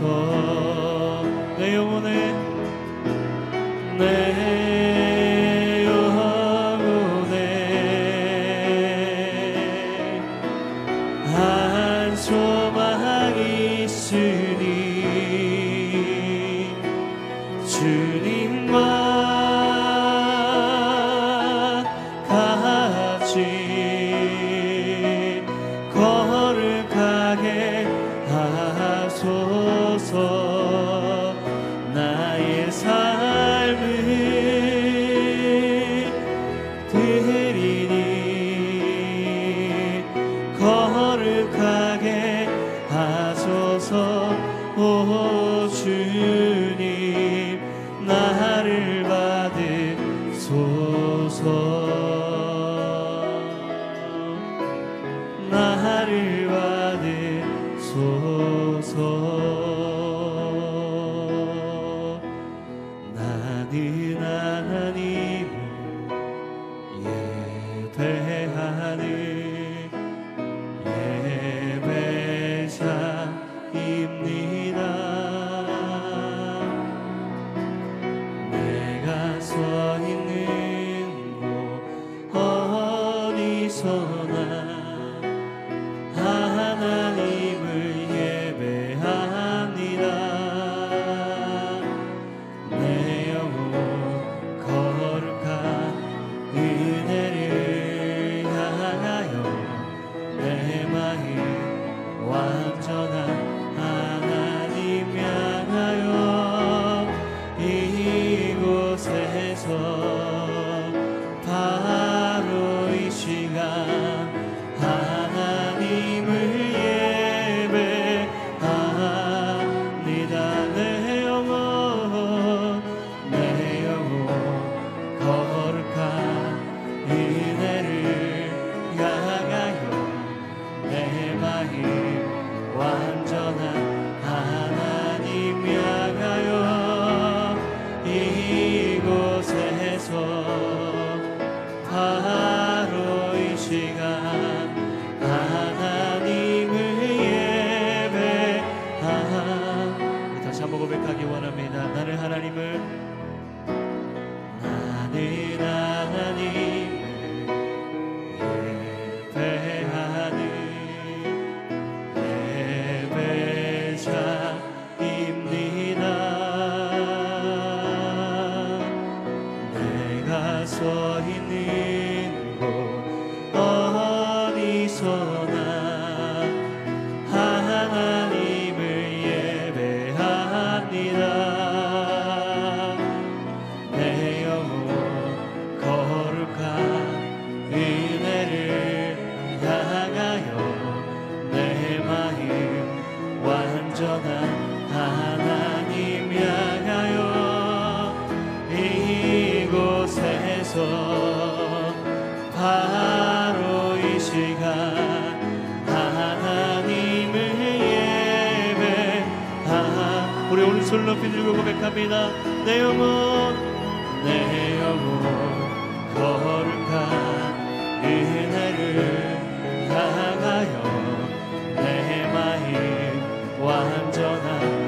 받으소서. 내 영혼에 이곳에서. 바로 이 시간 하나님을 예배하 우리 오늘 손 높이 들고 고백합니다. 내 영혼 내 영혼 거룩한 은혜를 향하여 내 마음 완전한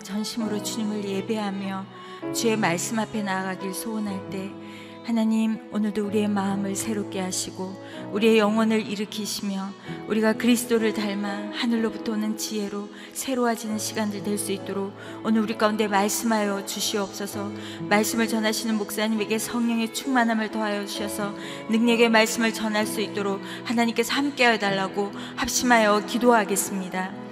전심으로 주님을 예배하며 주의 말씀 앞에 나아가길 소원할 때 하나님 오늘도 우리의 마음을 새롭게 하시고 우리의 영혼을 일으키시며 우리가 그리스도를 닮아 하늘로부터 오는 지혜로 새로워지는 시간들 될 수 있도록 오늘 우리 가운데 말씀하여 주시옵소서 말씀을 전하시는 목사님에게 성령의 충만함을 더하여 주셔서 능력의 말씀을 전할 수 있도록 하나님께서 함께하여 달라고 합심하여 기도하겠습니다.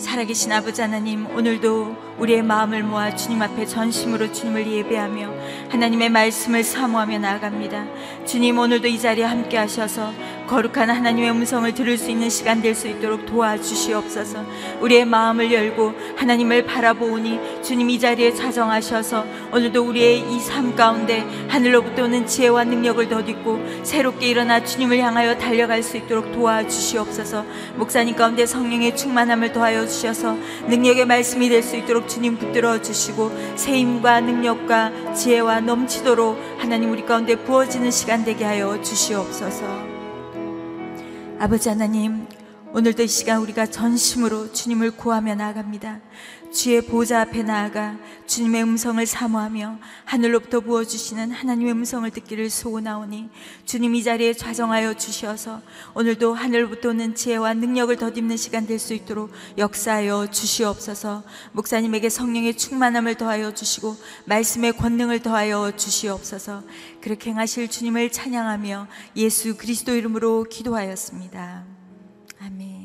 살아계신 아버지 하나님 오늘도 우리의 마음을 모아 주님 앞에 전심으로 주님을 예배하며 하나님의 말씀을 사모하며 나아갑니다. 주님 오늘도 이 자리에 함께 하셔서 거룩한 하나님의 음성을 들을 수 있는 시간 될 수 있도록 도와주시옵소서. 우리의 마음을 열고 하나님을 바라보오니 주님 이 자리에 자정하셔서 오늘도 우리의 이 삶 가운데 하늘로부터 오는 지혜와 능력을 덧입고 새롭게 일어나 주님을 향하여 달려갈 수 있도록 도와주시옵소서. 목사님 가운데 성령의 충만함을 더하여 주셔서 능력의 말씀이 될 수 있도록 주님 붙들어 주시고 새 힘과 능력과 지혜와 넘치도록 하나님 우리 가운데 부어지는 시간 되게 하여 주시옵소서 아버지 하나님 오늘도 이 시간 우리가 전심으로 주님을 구하며 나아갑니다. 주의 보좌 앞에 나아가 주님의 음성을 사모하며 하늘로부터 부어주시는 하나님의 음성을 듣기를 소원하오니 주님 이 자리에 좌정하여 주시어서 오늘도 하늘로부터 오는 지혜와 능력을 덧입는 시간 될 수 있도록 역사하여 주시옵소서 목사님에게 성령의 충만함을 더하여 주시고 말씀의 권능을 더하여 주시옵소서 그렇게 행하실 주님을 찬양하며 예수 그리스도 이름으로 기도하였습니다. 아멘.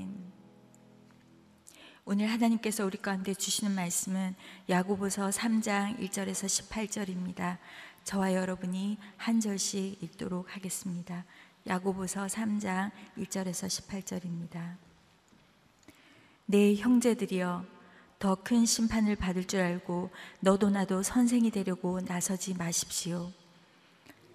오늘 하나님께서 우리 가운데 주시는 말씀은 야고보서 3장 1절에서 18절입니다. 저와 여러분이 한 절씩 읽도록 하겠습니다. 야고보서 3장 1절에서 18절입니다. 내 형제들이여 더 큰 심판을 받을 줄 알고 너도 나도 선생이 되려고 나서지 마십시오.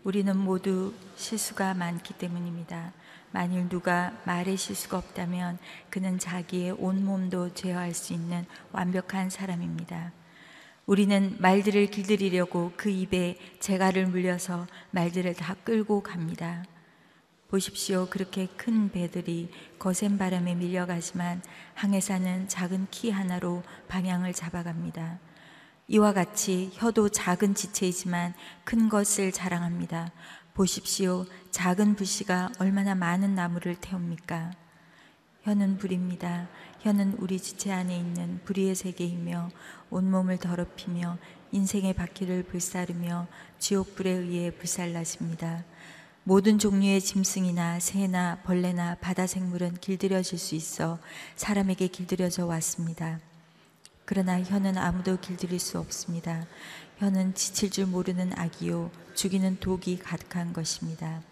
우리는 모두 실수가 많기 때문입니다. 만일 누가 말에 실수가 없다면 그는 자기의 온몸도 제어할 수 있는 완벽한 사람입니다. 우리는 말들을 길들이려고 그 입에 재갈을 물려서 말들을 다 끌고 갑니다. 보십시오. 그렇게 큰 배들이 거센 바람에 밀려가지만 항해사는 작은 키 하나로 방향을 잡아갑니다. 이와 같이 혀도 작은 지체이지만 큰 것을 자랑합니다. 보십시오. 작은 불씨가 얼마나 많은 나무를 태웁니까? 혀는 불입니다. 혀는 우리 지체 안에 있는 불의의 세계이며 온몸을 더럽히며 인생의 바퀴를 불사르며 지옥불에 의해 불살라집니다. 모든 종류의 짐승이나 새나 벌레나 바다 생물은 길들여질 수 있어 사람에게 길들여져 왔습니다. 그러나 혀는 아무도 길들일 수 없습니다. 혀는 지칠 줄 모르는 악이요 죽이는 독이 가득한 것입니다.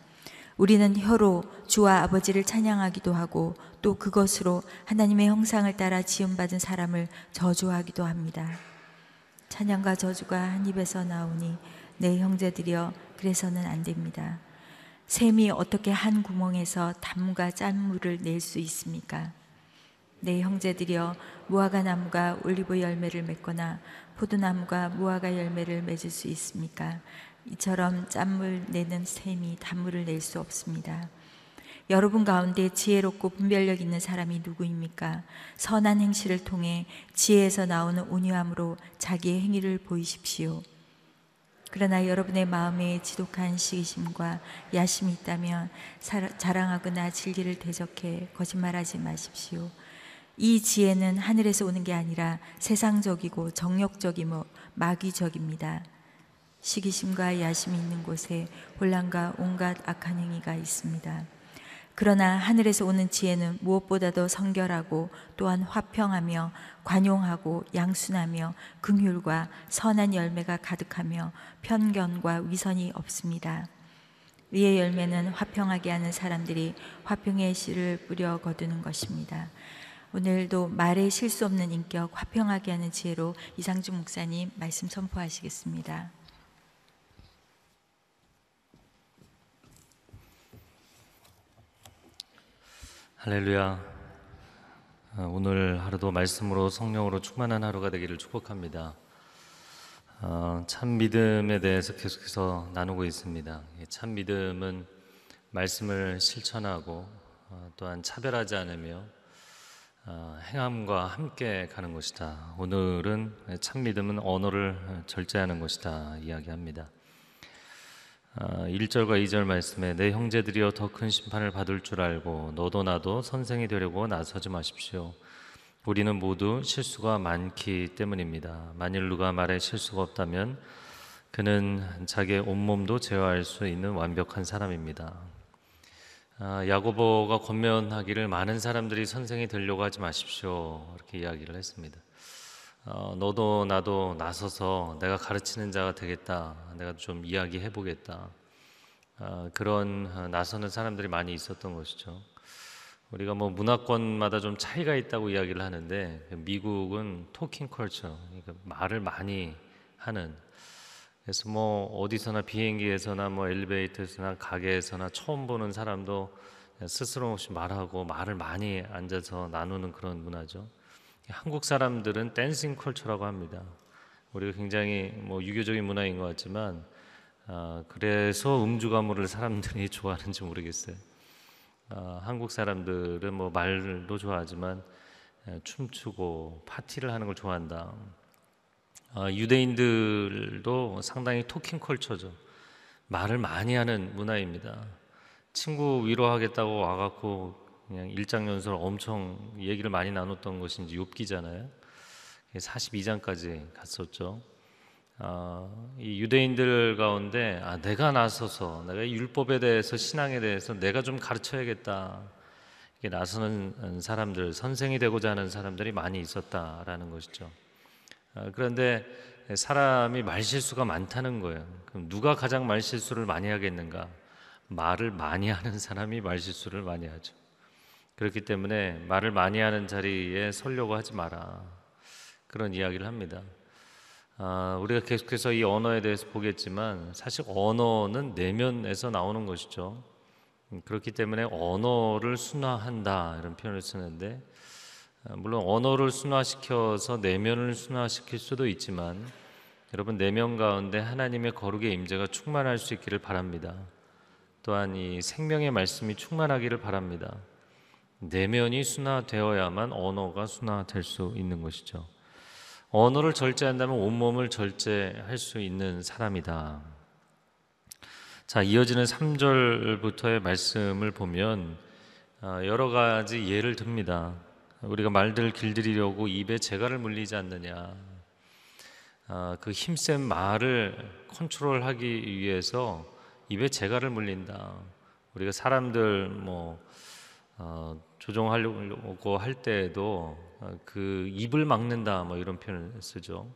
우리는 혀로 주와 아버지를 찬양하기도 하고 또 그것으로 하나님의 형상을 따라 지음받은 사람을 저주하기도 합니다. 찬양과 저주가 한 입에서 나오니 내 형제들이여 그래서는 안 됩니다. 샘이 어떻게 한 구멍에서 단무가 짠물을 낼 수 있습니까? 내 형제들이여 무화과 나무가 올리브 열매를 맺거나 포도나무가 무화과 열매를 맺을 수 있습니까? 이처럼 짠물 내는 샘이 단물을 낼 수 없습니다. 여러분 가운데 지혜롭고 분별력 있는 사람이 누구입니까? 선한 행실을 통해 지혜에서 나오는 온유함으로 자기의 행위를 보이십시오. 그러나 여러분의 마음에 지독한 시기심과 야심이 있다면 자랑하거나 진리를 대적해 거짓말하지 마십시오. 이 지혜는 하늘에서 오는 게 아니라 세상적이고 정욕적이고 마귀적입니다. 시기심과 야심이 있는 곳에 혼란과 온갖 악한 행위가 있습니다. 그러나 하늘에서 오는 지혜는 무엇보다도 성결하고 또한 화평하며 관용하고 양순하며 긍휼과 선한 열매가 가득하며 편견과 위선이 없습니다. 위의 열매는 화평하게 하는 사람들이 화평의 씨를 뿌려 거두는 것입니다. 오늘도 말에 실수 없는 인격 화평하게 하는 지혜로 이상주 목사님 말씀 선포하시겠습니다. 할렐루야. 어, 오늘 하루도 말씀으로 성령으로 충만한 하루가 되기를 축복합니다. 어, 참 믿음에 대해서 계속해서 나누고 있습니다. 참 믿음은 말씀을 실천하고 어, 또한 차별하지 않으며 행함과 함께 가는 것이다. 오늘은 참 믿음은 언어를 절제하는 것이다 이야기합니다. 1절과 아, 2절 말씀에 내 형제들이여 더 큰 심판을 받을 줄 알고 너도 나도 선생이 되려고 나서지 마십시오. 우리는 모두 실수가 많기 때문입니다. 만일 누가 말에 실수가 없다면 그는 자기의 온몸도 제어할 수 있는 완벽한 사람입니다. 아, 야고보가 권면하기를 많은 사람들이 선생이 되려고 하지 마십시오. 이렇게 이야기를 했습니다. 어, 너도 나도 나서서 내가 가르치는 자가 되겠다. 내가 좀 이야기해 보겠다. 어, 그런 어, 나서는 사람들이 많이 있었던 것이죠. 우리가 뭐 문화권마다 좀 차이가 있다고 이야기를 하는데 미국은 토킹 컬처, 그러니까 말을 많이 하는. 그래서 뭐 어디서나 비행기에서나 뭐 엘리베이터에서나 가게에서나 처음 보는 사람도 스스럼 없이 말하고 말을 많이 앉아서 나누는 그런 문화죠. 한국 사람들은 댄싱 컬처라고 합니다. 우리가 굉장히 뭐 유교적인 문화인 것 같지만 아, 그래서 음주 가무를 사람들이 좋아하는지 모르겠어요. 아, 한국 사람들은 뭐 말도 좋아하지만 에, 춤추고 파티를 하는 걸 좋아한다. 아, 유대인들도 상당히 토킹 컬처죠. 말을 많이 하는 문화입니다. 친구 위로하겠다고 와갖고 그냥 일장연설 엄청 얘기를 많이 나눴던 이제 욥기잖아요. 42장까지 갔었죠. 어, 이 유대인들 가운데 아, 내가 나서서 내가 율법에 대해서 신앙에 대해서 내가 좀 가르쳐야겠다. 이게 나서는 사람들, 선생이 되고자 하는 사람들이 많이 있었다라는 것이죠. 어, 그런데 사람이 말실수가 많다는 거예요. 그럼 누가 가장 말실수를 많이 하겠는가? 말을 많이 하는 사람이 말실수를 많이 하죠. 그렇기 때문에 말을 많이 하는 자리에 서려고 하지 마라. 그런 이야기를 합니다. 아, 우리가 계속해서 이 언어에 대해서 보겠지만 사실 언어는 내면에서 나오는 것이죠. 음, 그렇기 때문에 언어를 순화한다 이런 표현을 쓰는데 아, 물론 언어를 순화시켜서 내면을 순화시킬 수도 있지만 여러분 내면 가운데 하나님의 거룩의 임재가 충만할 수 있기를 바랍니다. 또한 이 생명의 말씀이 충만하기를 바랍니다. 내면이 순화되어야만 언어가 순화될 수 있는 것이죠. 언어를 절제한다면 온몸을 절제할 수 있는 사람이다. 자, 이어지는 3절부터의 말씀을 보면 아, 여러 가지 예를 듭니다. 우리가 말들을 길들이려고 입에 재갈을 물리지 않느냐. 아, 그 힘센 말을 컨트롤하기 위해서 입에 재갈을 물린다. 우리가 사람들 뭐 어, 조정하려고 할 때에도 어, 그 입을 막는다 뭐 이런 표현을 쓰죠.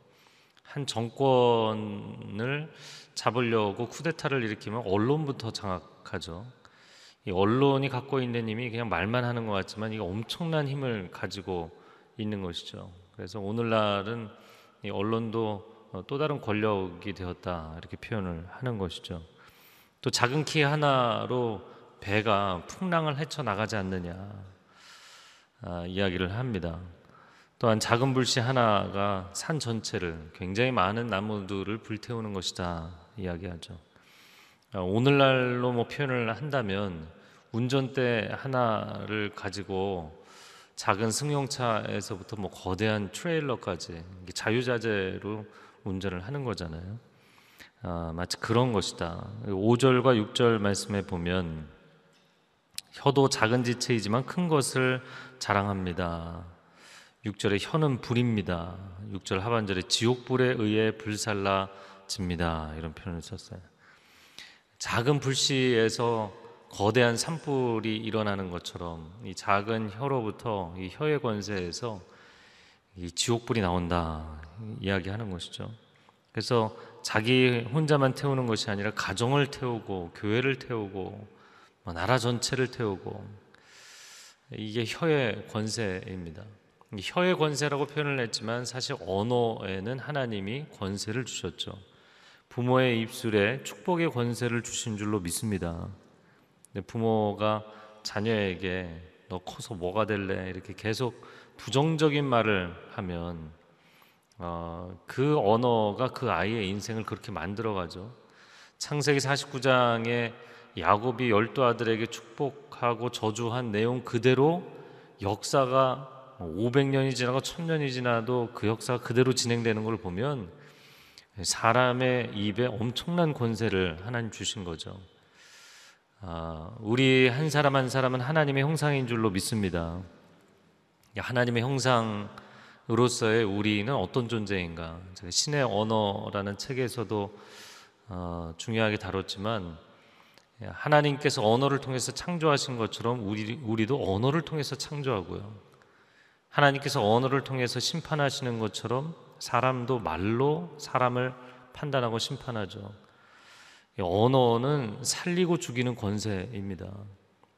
한 정권을 잡으려고 쿠데타를 일으키면 언론부터 장악하죠. 이 언론이 갖고 있는 힘이 그냥 말만 하는 것 같지만 이게 엄청난 힘을 가지고 있는 것이죠. 그래서 오늘날은 이 언론도 어, 또 다른 권력이 되었다 이렇게 표현을 하는 것이죠. 또 작은 키 하나로 배가 풍랑을 헤쳐 나가지 않느냐 아, 이야기를 합니다. 또한 작은 불씨 하나가 산 전체를 굉장히 많은 나무들을 불태우는 것이다 이야기하죠. 아, 오늘날로 뭐 표현을 한다면 운전대 하나를 가지고 작은 승용차에서부터 뭐 거대한 트레일러까지 자유자재로 운전을 하는 거잖아요. 아, 마치 그런 것이다. 5절과 6절 말씀에 보면 혀도 작은 지체이지만 큰 것을 자랑합니다. 6절에 혀는 불입니다. 6절 하반절에 지옥불에 의해 불살라집니다. 이런 표현을 썼어요. 작은 불씨에서 거대한 산불이 일어나는 것처럼 이 작은 혀로부터 이 혀의 권세에서 이 지옥불이 나온다 이야기하는 것이죠. 그래서 자기 혼자만 태우는 것이 아니라 가정을 태우고 교회를 태우고 뭐 나라 전체를 태우고 이게 혀의 권세입니다. 혀의 권세라고 표현을 했지만 사실 언어에는 하나님이 권세를 주셨죠. 부모의 입술에 축복의 권세를 주신 줄로 믿습니다. 부모가 자녀에게 너 커서 뭐가 될래 이렇게 계속 부정적인 말을 하면 어, 그 언어가 그 아이의 인생을 그렇게 만들어가죠. 창세기 49장에 야곱이 열두 아들에게 축복하고 저주한 내용 그대로 역사가 500년이 지나고 1000년이 지나도 그 역사가 그대로 진행되는 걸 보면 사람의 입에 엄청난 권세를 하나님 주신 거죠. 아, 우리 한 사람 한 사람은 하나님의 형상인 줄로 믿습니다. 하나님의 형상으로서의 우리는 어떤 존재인가? 신의 언어라는 책에서도 어, 중요하게 다뤘지만 하나님께서 언어를 통해서 창조하신 것처럼 우리, 우리도 언어를 통해서 창조하고요. 하나님께서 언어를 통해서 심판하시는 것처럼 사람도 말로 사람을 판단하고 심판하죠. 언어는 살리고 죽이는 권세입니다.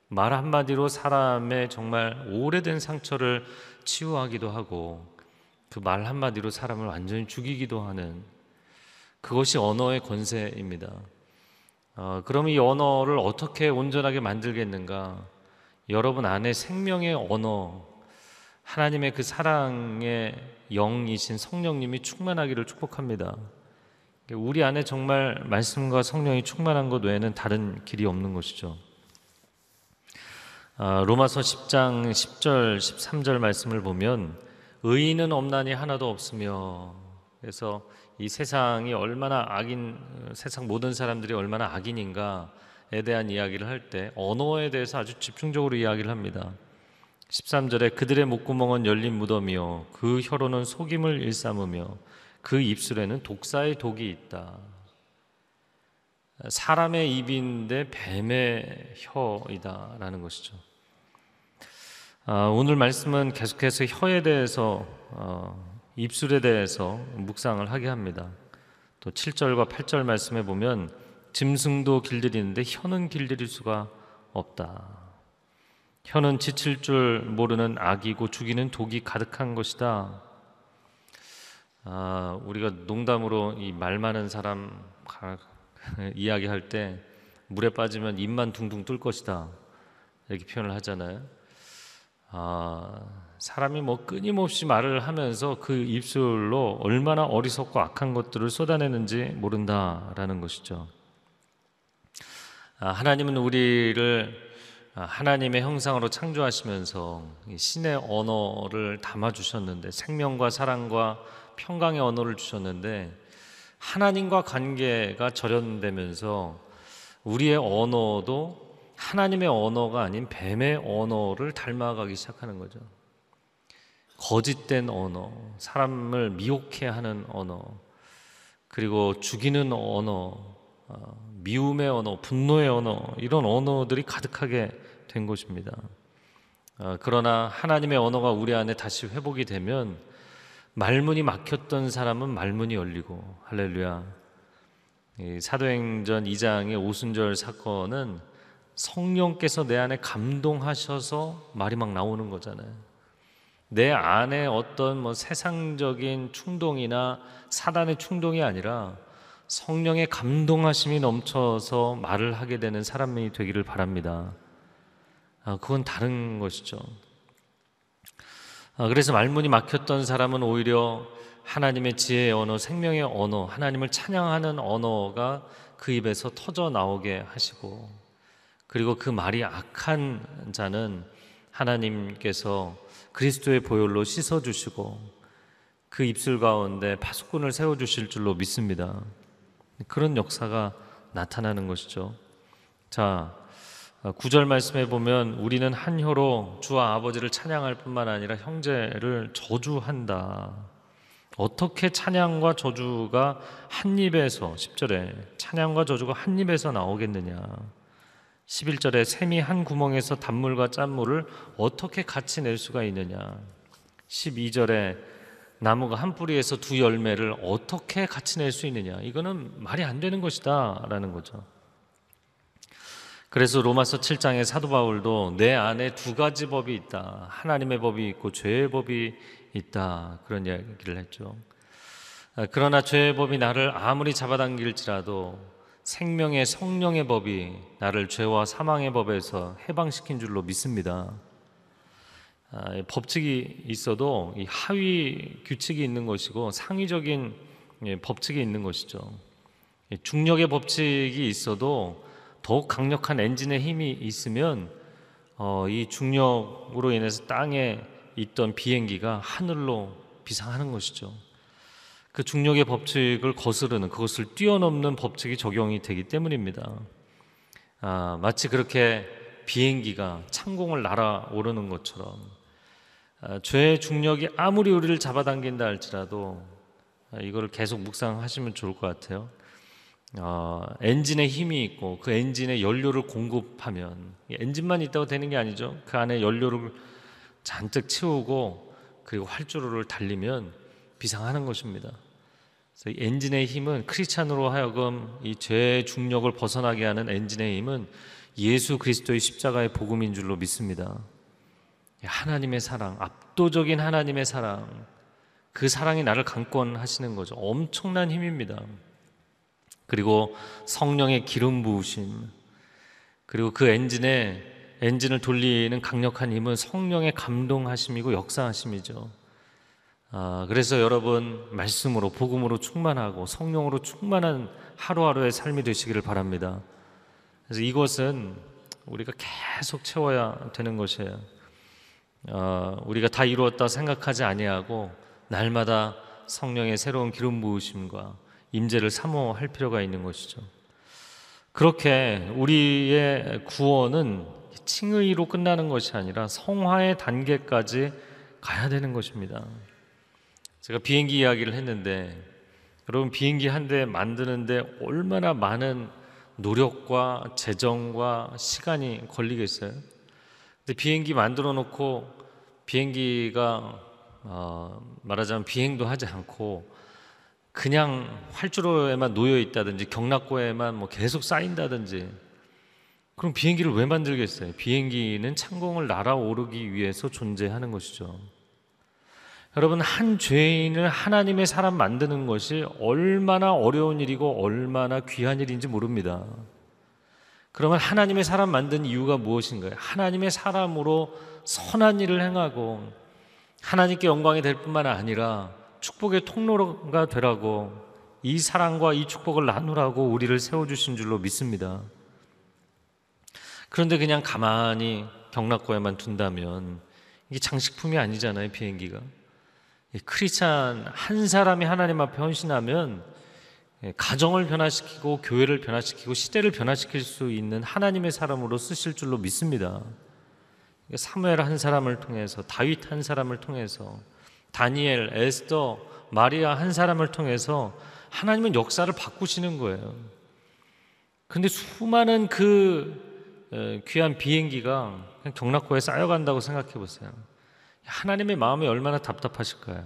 말 한마디로 사람의 정말 오래된 상처를 치유하기도 하고 그 말 한마디로 사람을 완전히 죽이기도 하는 그것이 언어의 권세입니다. 어, 그럼 이 언어를 어떻게 온전하게 만들겠는가? 여러분 안에 생명의 언어, 하나님의 그 사랑의 영이신 성령님이 충만하기를 축복합니다. 우리 안에 정말 말씀과 성령이 충만한 것 외에는 다른 길이 없는 것이죠. 아, 로마서 10장 10절 13절 말씀을 보면 의인은 없나니 하나도 없으며 그래서 이 세상이 얼마나 악인 세상 모든 사람들이 얼마나 악인인가에 대한 이야기를 할 때 언어에 대해서 아주 집중적으로 이야기를 합니다. 13절에 그들의 목구멍은 열린 무덤이요 그 혀로는 속임을 일삼으며 그 입술에는 독사의 독이 있다. 사람의 입인데 뱀의 혀이다라는 것이죠. 아, 오늘 말씀은 계속해서 혀에 대해서 어, 입술에 대해서 묵상을 하게 합니다. 또 7절과 8절 말씀에 보면 짐승도 길들이는데 혀는 길들일 수가 없다. 혀는 지칠 줄 모르는 악이고 죽이는 독이 가득한 것이다. 아, 우리가 농담으로 이 말 많은 사람 이야기할 때 물에 빠지면 입만 둥둥 뜰 것이다 이렇게 표현을 하잖아요. 아, 사람이 뭐 끊임없이 말을 하면서 그 입술로 얼마나 어리석고 악한 것들을 쏟아내는지 모른다라는 것이죠. 아, 하나님은 우리를 아, 하나님의 형상으로 창조하시면서 신의 언어를 담아 주셨는데 생명과 사랑과 평강의 언어를 주셨는데 하나님과 관계가 절연되면서 우리의 언어도 하나님의 언어가 아닌 뱀의 언어를 닮아가기 시작하는 거죠. 거짓된 언어, 사람을 미혹해 하는 언어, 그리고 죽이는 언어, 어, 미움의 언어, 분노의 언어, 이런 언어들이 가득하게 된 것입니다. 어, 그러나 하나님의 언어가 우리 안에 다시 회복이 되면 말문이 막혔던 사람은 말문이 열리고 할렐루야. 사도행전 2장의 오순절 사건은 성령께서 내 안에 감동하셔서 말이 막 나오는 거잖아요. 내 안에 어떤 뭐 세상적인 충동이나 사단의 충동이 아니라 성령의 감동하심이 넘쳐서 말을 하게 되는 사람이 되기를 바랍니다. 아, 그건 다른 것이죠. 아, 그래서 말문이 막혔던 사람은 오히려 하나님의 지혜의 언어, 생명의 언어, 하나님을 찬양하는 언어가 그 입에서 터져 나오게 하시고 그리고 그 말이 악한 자는 하나님께서 그리스도의 보혈로 씻어 주시고 그 입술 가운데 파수꾼을 세워 주실 줄로 믿습니다. 그런 역사가 나타나는 것이죠. 자, 구절 말씀에 보면 우리는 한 혀로 주와 아버지를 찬양할 뿐만 아니라 형제를 저주한다. 어떻게 찬양과 저주가 한 입에서 10절에 찬양과 저주가 한 입에서 나오겠느냐? 11절에 샘이 한 구멍에서 단물과 짠물을 어떻게 같이 낼 수가 있느냐? 12절에 나무가 한 뿌리에서 두 열매를 어떻게 같이 낼 수 있느냐? 이거는 말이 안 되는 것이다라는 거죠. 그래서 로마서 7장의 사도 바울도 내 안에 두 가지 법이 있다. 하나님의 법이 있고 죄의 법이 있다. 그런 이야기를 했죠. 아, 그러나 죄의 법이 나를 아무리 잡아당길지라도 생명의 성령의 법이 나를 죄와 사망의 법에서 해방시킨 줄로 믿습니다. 아, 법칙이 있어도 이 하위 규칙이 있는 것이고 상위적인 예, 법칙이 있는 것이죠. 중력의 법칙이 있어도 더욱 강력한 엔진의 힘이 있으면 어, 이 중력으로 인해서 땅에 있던 비행기가 하늘로 비상하는 것이죠. 그 중력의 법칙을 거스르는 그것을 뛰어넘는 법칙이 적용이 되기 때문입니다. 아, 마치 그렇게 비행기가 창공을 날아오르는 것처럼 아, 죄의 중력이 아무리 우리를 잡아당긴다 할지라도 아, 이거를 계속 묵상하시면 좋을 것 같아요. 어, 엔진에 힘이 있고 그 엔진에 연료를 공급하면 엔진만 있다고 되는 게 아니죠. 그 안에 연료를 잔뜩 채우고 그리고 활주로를 달리면 비상하는 것입니다. 그래서 엔진의 힘은 크리스찬으로 하여금 이 죄의 중력을 벗어나게 하는 엔진의 힘은 예수 그리스도의 십자가의 복음인 줄로 믿습니다. 하나님의 사랑, 압도적인 하나님의 사랑, 그 사랑이 나를 강권하시는 거죠. 엄청난 힘입니다. 그리고 성령의 기름 부으심, 그리고 그 엔진에 엔진을 돌리는 강력한 힘은 성령의 감동하심이고 역사하심이죠. 아, 그래서 여러분 말씀으로 복음으로 충만하고 성령으로 충만한 하루하루의 삶이 되시기를 바랍니다. 그래서 이것은 우리가 계속 채워야 되는 것이에요. 어, 우리가 다 이루었다 생각하지 아니하고 날마다 성령의 새로운 기름 부으심과 임재를 사모할 필요가 있는 것이죠. 그렇게 우리의 구원은 칭의로 끝나는 것이 아니라 성화의 단계까지 가야 되는 것입니다. 제가 비행기 이야기를 했는데 여러분 비행기 한 대 만드는데 얼마나 많은 노력과 재정과 시간이 걸리겠어요? 근데 비행기 만들어 놓고 비행기가 어, 말하자면 비행도 하지 않고 그냥 활주로에만 놓여 있다든지 경락고에만 뭐 계속 쌓인다든지 그럼 비행기를 왜 만들겠어요? 비행기는 창공을 날아오르기 위해서 존재하는 것이죠. 여러분 한 죄인을 하나님의 사람 만드는 것이 얼마나 어려운 일이고 얼마나 귀한 일인지 모릅니다. 그러면 하나님의 사람 만든 이유가 무엇인가요? 하나님의 사람으로 선한 일을 행하고 하나님께 영광이 될 뿐만 아니라 축복의 통로가 되라고 이 사랑과 이 축복을 나누라고 우리를 세워주신 줄로 믿습니다. 그런데 그냥 가만히 경락고에만 둔다면 이게 장식품이 아니잖아요, 비행기가. 크리스찬 한 사람이 하나님 앞에 헌신하면 가정을 변화시키고 교회를 변화시키고 시대를 변화시킬 수 있는 하나님의 사람으로 쓰실 줄로 믿습니다. 사무엘 한 사람을 통해서 다윗 한 사람을 통해서 다니엘, 에스더, 마리아 한 사람을 통해서 하나님은 역사를 바꾸시는 거예요. 근데 수많은 그 귀한 비행기가 경락고에 쌓여간다고 생각해 보세요. 하나님의 마음이 얼마나 답답하실까요?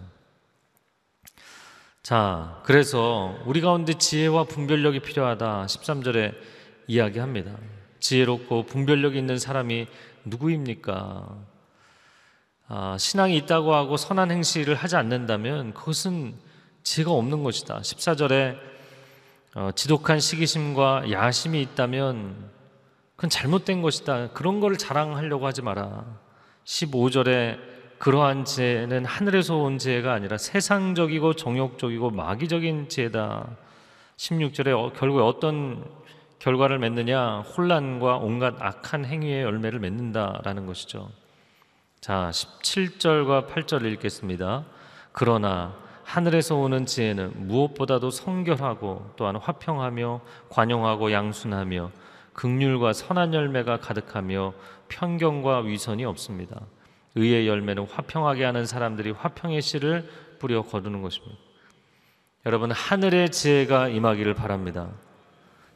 자, 그래서 우리 가운데 지혜와 분별력이 필요하다. 13절에 이야기합니다. 지혜롭고 분별력 있는 사람이 누구입니까? 아, 신앙이 있다고 하고 선한 행실을 하지 않는다면 그것은 지혜가 없는 것이다. 14절에 어, 지독한 시기심과 야심이 있다면 그건 잘못된 것이다. 그런 걸 자랑하려고 하지 마라. 15절에 그러한 지혜는 하늘에서 온 지혜가 아니라 세상적이고 정욕적이고 마귀적인 지혜다. 16절에 어, 결국에 어떤 결과를 맺느냐? 혼란과 온갖 악한 행위의 열매를 맺는다라는 것이죠. 자, 17절과 8절 읽겠습니다. 그러나 하늘에서 오는 지혜는 무엇보다도 성결하고 또한 화평하며 관용하고 양순하며 극률과 선한 열매가 가득하며 편견과 위선이 없습니다. 의의 열매는 화평하게 하는 사람들이 화평의 씨를 뿌려 거두는 것입니다. 여러분 하늘의 지혜가 임하기를 바랍니다.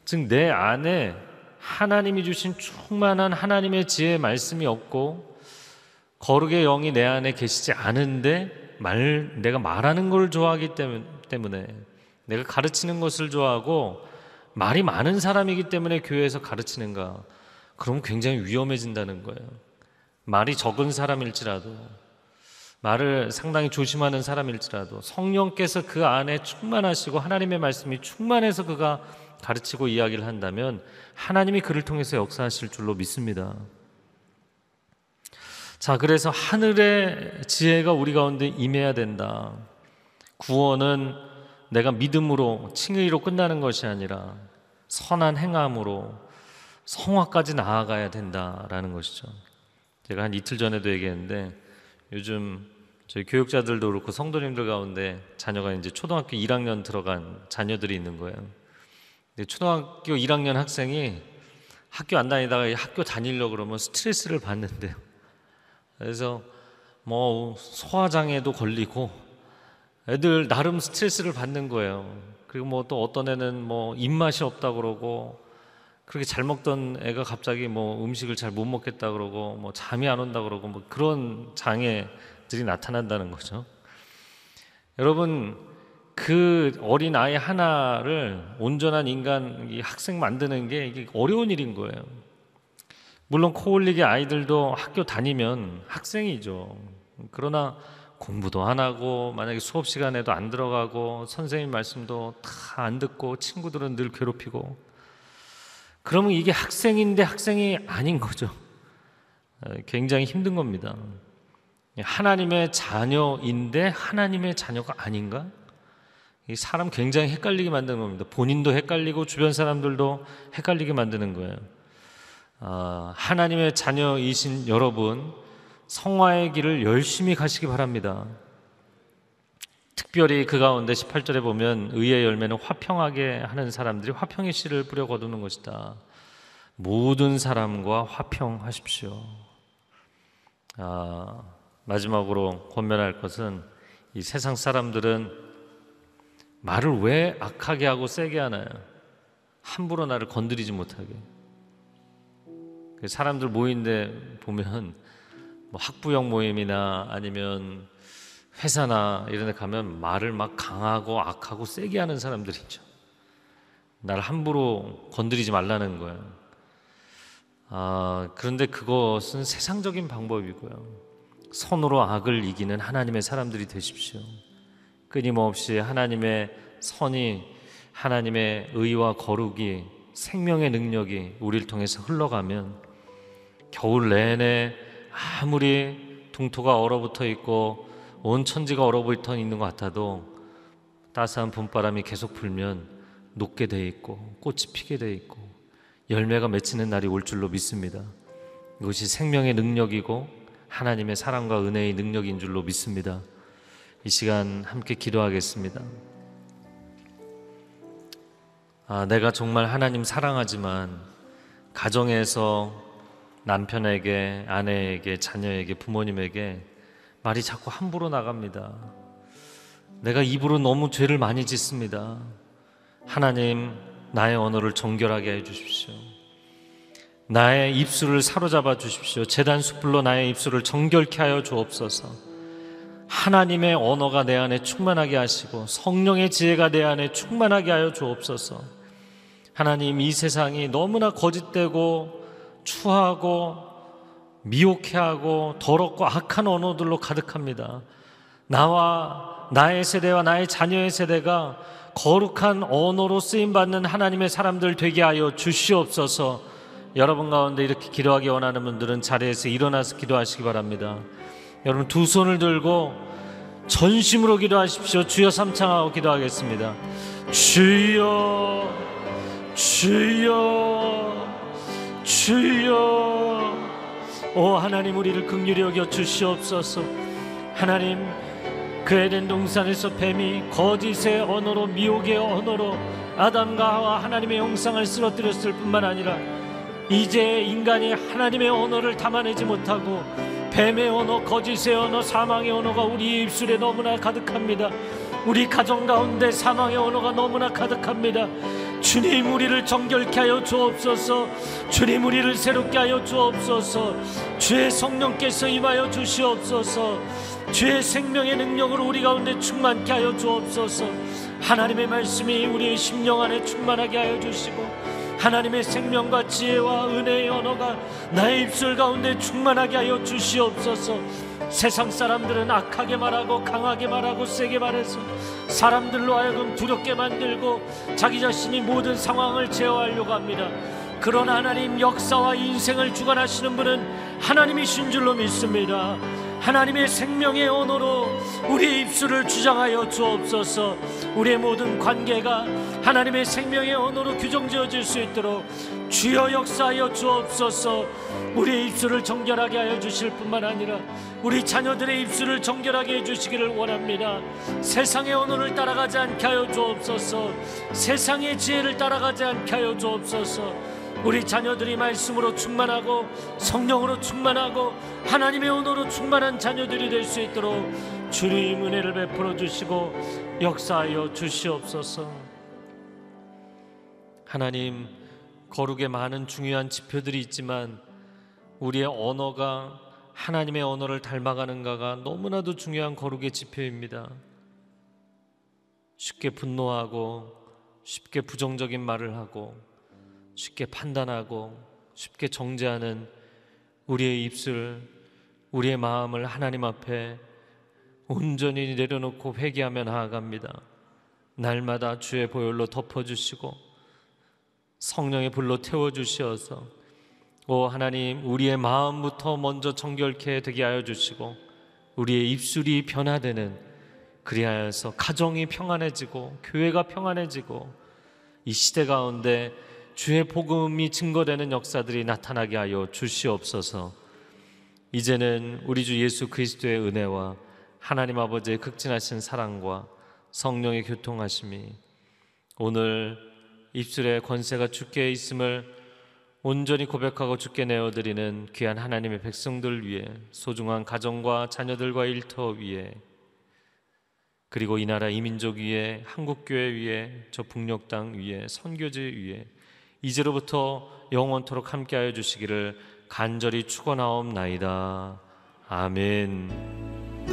즉 내 안에 하나님이 주신 충만한 하나님의 지혜의 말씀이 없고 거룩의 영이 내 안에 계시지 않은데 말 내가 말하는 걸 좋아하기 때문에 내가 가르치는 것을 좋아하고 말이 많은 사람이기 때문에 교회에서 가르치는가? 그럼 굉장히 위험해진다는 거예요. 말이 적은 사람일지라도 말을 상당히 조심하는 사람일지라도 성령께서 그 안에 충만하시고 하나님의 말씀이 충만해서 그가 가르치고 이야기를 한다면 하나님이 그를 통해서 역사하실 줄로 믿습니다. 자, 그래서 하늘의 지혜가 우리 가운데 임해야 된다. 구원은 내가 믿음으로 칭의로 끝나는 것이 아니라 선한 행함으로 성화까지 나아가야 된다라는 것이죠. 제가 한 이틀 전에도 얘기했는데 요즘 저희 교육자들도 그렇고 성도님들 가운데 자녀가 이제 초등학교 1학년 들어간 자녀들이 있는 거예요. 근데 초등학교 1학년 학생이 학교 안 다니다가 학교 다니려 그러면 스트레스를 받는데요. 그래서 뭐 소화장애도 걸리고 애들 나름 스트레스를 받는 거예요. 그리고 뭐 또 어떤 애는 뭐 입맛이 없다 그러고 그렇게 잘 먹던 애가 갑자기 뭐 음식을 잘 못 먹겠다 그러고 뭐 잠이 안 온다 그러고 뭐 그런 장애들이 나타난다는 거죠. 여러분 그 어린 아이 하나를 온전한 인간 학생 만드는 게 이게 어려운 일인 거예요. 물론 코올리기 아이들도 학교 다니면 학생이죠. 그러나 공부도 안 하고 만약에 수업 시간에도 안 들어가고 선생님 말씀도 다 안 듣고 친구들은 늘 괴롭히고 그러면 이게 학생인데 학생이 아닌 거죠. 어, 굉장히 힘든 겁니다. 하나님의 자녀인데 하나님의 자녀가 아닌가? 이 사람 굉장히 헷갈리게 만드는 겁니다. 본인도 헷갈리고 주변 사람들도 헷갈리게 만드는 거예요. 아, 하나님의 자녀이신 여러분, 성화의 길을 열심히 가시기 바랍니다. 특별히 그 가운데 18절에 보면 의의 열매는 화평하게 하는 사람들이 화평의 씨를 뿌려 거두는 것이다. 모든 사람과 화평하십시오. 아, 마지막으로 권면할 것은 이 세상 사람들은 말을 왜 악하게 하고 세게 하나요? 함부로 나를 건드리지 못하게. 그 사람들 모인데 보면 뭐 학부형 모임이나 아니면 회사나 이런 데 가면 말을 막 강하고 악하고 세게 하는 사람들이 있죠. 나를 함부로 건드리지 말라는 거예요. 아, 그런데 그것은 세상적인 방법이고요. 선으로 악을 이기는 하나님의 사람들이 되십시오. 끊임없이 하나님의 선이 하나님의 의와 거룩이 생명의 능력이 우리를 통해서 흘러가면 겨울 내내 아무리 동토가 얼어붙어 있고 온 천지가 얼어붙어 있는 것 같아도 따스한 봄바람이 계속 불면 녹게 돼 있고 꽃이 피게 돼 있고 열매가 맺히는 날이 올 줄로 믿습니다. 이것이 생명의 능력이고 하나님의 사랑과 은혜의 능력인 줄로 믿습니다. 이 시간 함께 기도하겠습니다. 아, 내가 정말 하나님 사랑하지만 가정에서 남편에게, 아내에게, 자녀에게, 부모님에게 말이 자꾸 함부로 나갑니다. 내가 입으로 너무 죄를 많이 짓습니다. 하나님, 나의 언어를 정결하게 해 주십시오. 나의 입술을 사로잡아 주십시오. 재단 숯불로 나의 입술을 정결케 하여 주옵소서. 하나님의 언어가 내 안에 충만하게 하시고 성령의 지혜가 내 안에 충만하게 하여 주옵소서. 하나님 이 세상이 너무나 거짓되고 추하고 미혹해하고 더럽고 악한 언어들로 가득합니다. 나와 나의 세대와 나의 자녀의 세대가 거룩한 언어로 쓰임 받는 하나님의 사람들 되게 하여 주시옵소서. 여러분 가운데 이렇게 기도하기 원하는 분들은 자리에서 일어나서 기도하시기 바랍니다. 여러분 두 손을 들고 전심으로 기도하십시오. 주여 삼창하고 기도하겠습니다. 주여 주여 주여 오 하나님 우리를 극률히 여겨 주시옵소서 하나님 그 에덴 동산에서 뱀이 거짓의 언어로 미혹의 언어로 아담과 하와 하나님의 형상을 쓰러뜨렸을 뿐만 아니라 이제 인간이 하나님의 언어를 담아내지 못하고 뱀의 언어, 거짓의 언어, 사망의 언어가 우리 입술에 너무나 가득합니다. 우리 가정 가운데 사망의 언어가 너무나 가득합니다. 주님 우리를 정결케 하여 주옵소서. 주님 우리를 새롭게 하여 주옵소서. 주의 성령께서 임하여 주시옵소서. 주의 생명의 능력으로 우리 가운데 충만케 하여 주옵소서. 하나님의 말씀이 우리의 심령 안에 충만하게 하여 주시고 하나님의 생명과 지혜와 은혜의 언어가 나의 입술 가운데 충만하게 하여 주시옵소서. 세상 사람들은 악하게 말하고 강하게 말하고 세게 말해서 사람들로 하여금 두렵게 만들고 자기 자신이 모든 상황을 제어하려고 합니다. 그러나 하나님 역사와 인생을 주관하시는 분은 하나님이신 줄로 믿습니다. 하나님의 생명의 언어로 우리의 입술을 주장하여 주옵소서. 우리의 모든 관계가 하나님의 생명의 언어로 규정지어질 수 있도록 주여 역사하여 주옵소서. 우리의 입술을 정결하게 하여 주실 뿐만 아니라 우리 자녀들의 입술을 정결하게 해 주시기를 원합니다. 세상의 언어를 따라가지 않게 하여 주옵소서. 세상의 지혜를 따라가지 않게 하여 주옵소서. 우리 자녀들이 말씀으로 충만하고 성령으로 충만하고 하나님의 언어로 충만한 자녀들이 될 수 있도록 주님 은혜를 베풀어 주시고 역사하여 주시옵소서. 하나님 거룩에 많은 중요한 지표들이 있지만 우리의 언어가 하나님의 언어를 닮아가는가가 너무나도 중요한 거룩의 지표입니다. 쉽게 분노하고 쉽게 부정적인 말을 하고 쉽게 판단하고 쉽게 정죄하는 우리의 입술, 우리의 마음을 하나님 앞에 온전히 내려놓고 회개하며 나아갑니다. 날마다 주의 보혈로 덮어주시고 성령의 불로 태워주시어서 오 하나님 우리의 마음부터 먼저 정결케 되게 하여 주시고 우리의 입술이 변화되는 그리하여서 가정이 평안해지고 교회가 평안해지고 이 시대 가운데 주의 복음이 증거되는 역사들이 나타나게 하여 주시옵소서. 이제는 우리 주 예수 그리스도의 은혜와 하나님 아버지의 극진하신 사랑과 성령의 교통하심이 오늘 입술에 권세가 주께 있음을 온전히 고백하고 주께 내어드리는 귀한 하나님의 백성들 위해 소중한 가정과 자녀들과 일터 위에 그리고 이 나라 이민족 위에 한국교회 위에 저 북녘 땅 위에 선교지 위에 이제로부터 영원토록 함께하여 주시기를 간절히 축원하옵나이다. 아멘.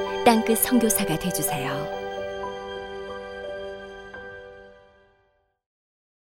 땅끝 선교사가 되주세요.